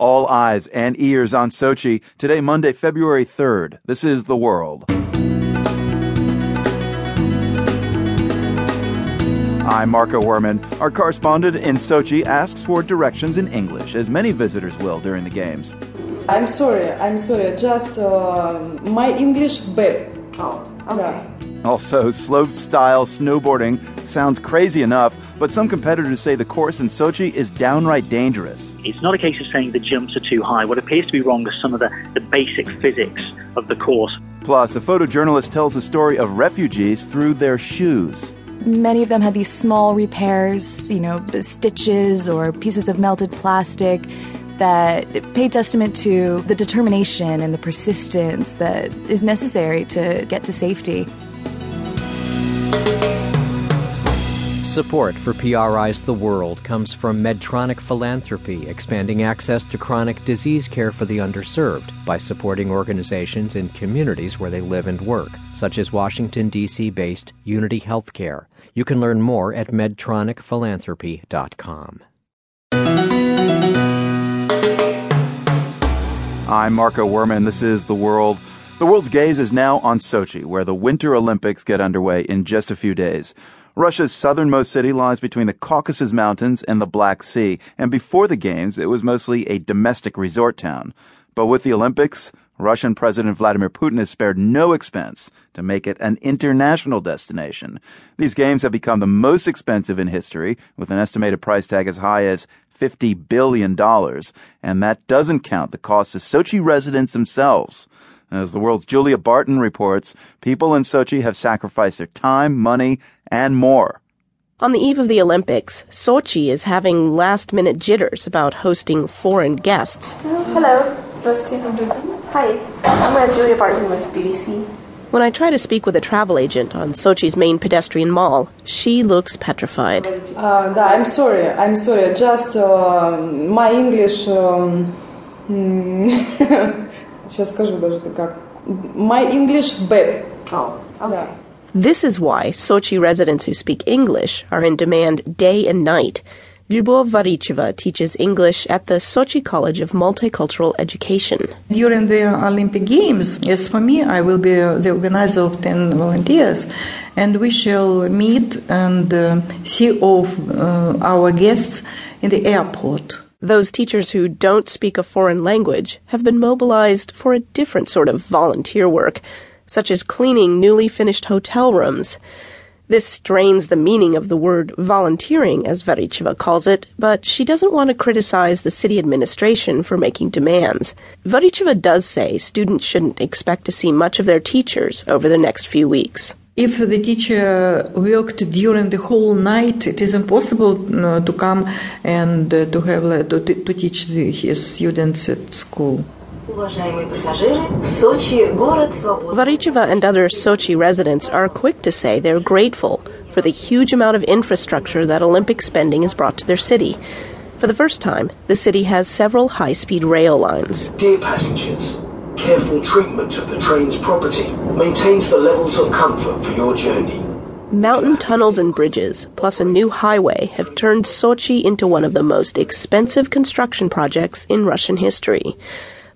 All eyes and ears on Sochi today, Monday, February 3rd. This is The World. I'm Marco Werman. Our correspondent in Sochi asks for directions in English, as many visitors will during the games. I'm sorry, I'm sorry. Just uh, my English bad. Oh, okay. Also, slope style snowboarding sounds crazy enough, but some competitors say the course in Sochi is downright dangerous. It's not a case of saying the jumps are too high. What appears to be wrong is some of the, the basic physics of the course. Plus, a photojournalist tells the story of refugees through their shoes. Many of them had these small repairs, you know, stitches or pieces of melted plastic that pay testament to the determination and the persistence that is necessary to get to safety. Support for PRI's The World comes from Medtronic Philanthropy, expanding access to chronic disease care for the underserved by supporting organizations in communities where they live and work, such as Washington, D.C. based Unity Healthcare. You can learn more at medtronicphilanthropy.com. I'm Marco Werman. This is The World. The world's gaze is now on Sochi, where the Winter Olympics get underway in just a few days. Russia's southernmost city lies between the Caucasus Mountains and the Black Sea, and before the Games, it was mostly a domestic resort town. But with the Olympics, Russian President Vladimir Putin has spared no expense to make it an international destination. These games have become the most expensive in history, with an estimated price tag as high as $50 billion, and that doesn't count the costs of Sochi residents themselves. As the world's Julia Barton reports, people in Sochi have sacrificed their time, money, and more. On the eve of the Olympics, Sochi is having last minute jitters about hosting foreign guests. Hello. Hi. I'm Julia Barton with BBC. When I try to speak with a travel agent on Sochi's main pedestrian mall, she looks petrified. Uh, I'm sorry, I'm sorry. Just uh, my English. Um, сейчас скажу даже как. My English bad. Oh, okay. Да. This is why Sochi residents who speak English are in demand day and night. Lyubov Varicheva teaches English at the Sochi College of Multicultural Education. During the Olympic Games, as for me, I will be the organizer of 10 volunteers, and we shall meet and uh, see all uh, our guests in the airport. Those teachers who don't speak a foreign language have been mobilized for a different sort of volunteer work, such as cleaning newly finished hotel rooms. This strains the meaning of the word volunteering, as Varicheva calls it, but she doesn't want to criticize the city administration for making demands. Varicheva does say students shouldn't expect to see much of their teachers over the next few weeks. If the teacher worked during the whole night, it is impossible uh, to come and uh, to have uh, to, to teach the, his students at school. Varicheva and other Sochi residents are quick to say they're grateful for the huge amount of infrastructure that Olympic spending has brought to their city. For the first time, the city has several high speed rail lines. Dear passengers, careful treatment of the train's property maintains the levels of comfort for your journey. Mountain tunnels and bridges, plus a new highway, have turned Sochi into one of the most expensive construction projects in Russian history.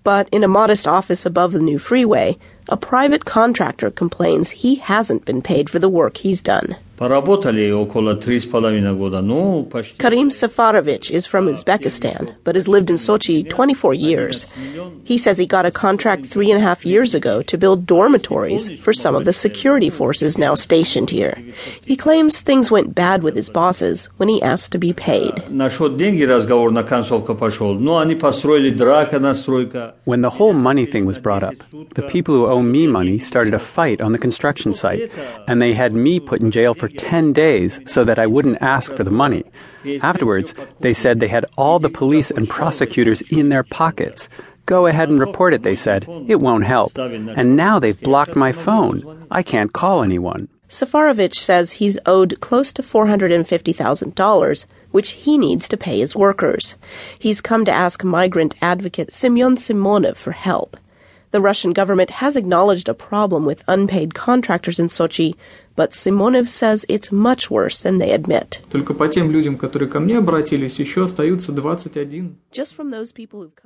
But in a modest office above the new freeway, a private contractor complains he hasn't been paid for the work he's done. Karim Safarovich is from Uzbekistan, but has lived in Sochi 24 years. He says he got a contract three and a half years ago to build dormitories for some of the security forces now stationed here. He claims things went bad with his bosses when he asked to be paid. When the whole money thing was brought up, the people who owe me money started a fight on the construction site, and they had me put in jail for 10 days so that I wouldn't ask for the money. Afterwards, they said they had all the police and prosecutors in their pockets. Go ahead and report it, they said. It won't help. And now they've blocked my phone. I can't call anyone. Safarovich says he's owed close to $450,000, which he needs to pay his workers. He's come to ask migrant advocate Semyon Simonov for help. The Russian government has acknowledged a problem with unpaid contractors in Sochi, but Simonov says it's much worse than they admit. Just from those people who've come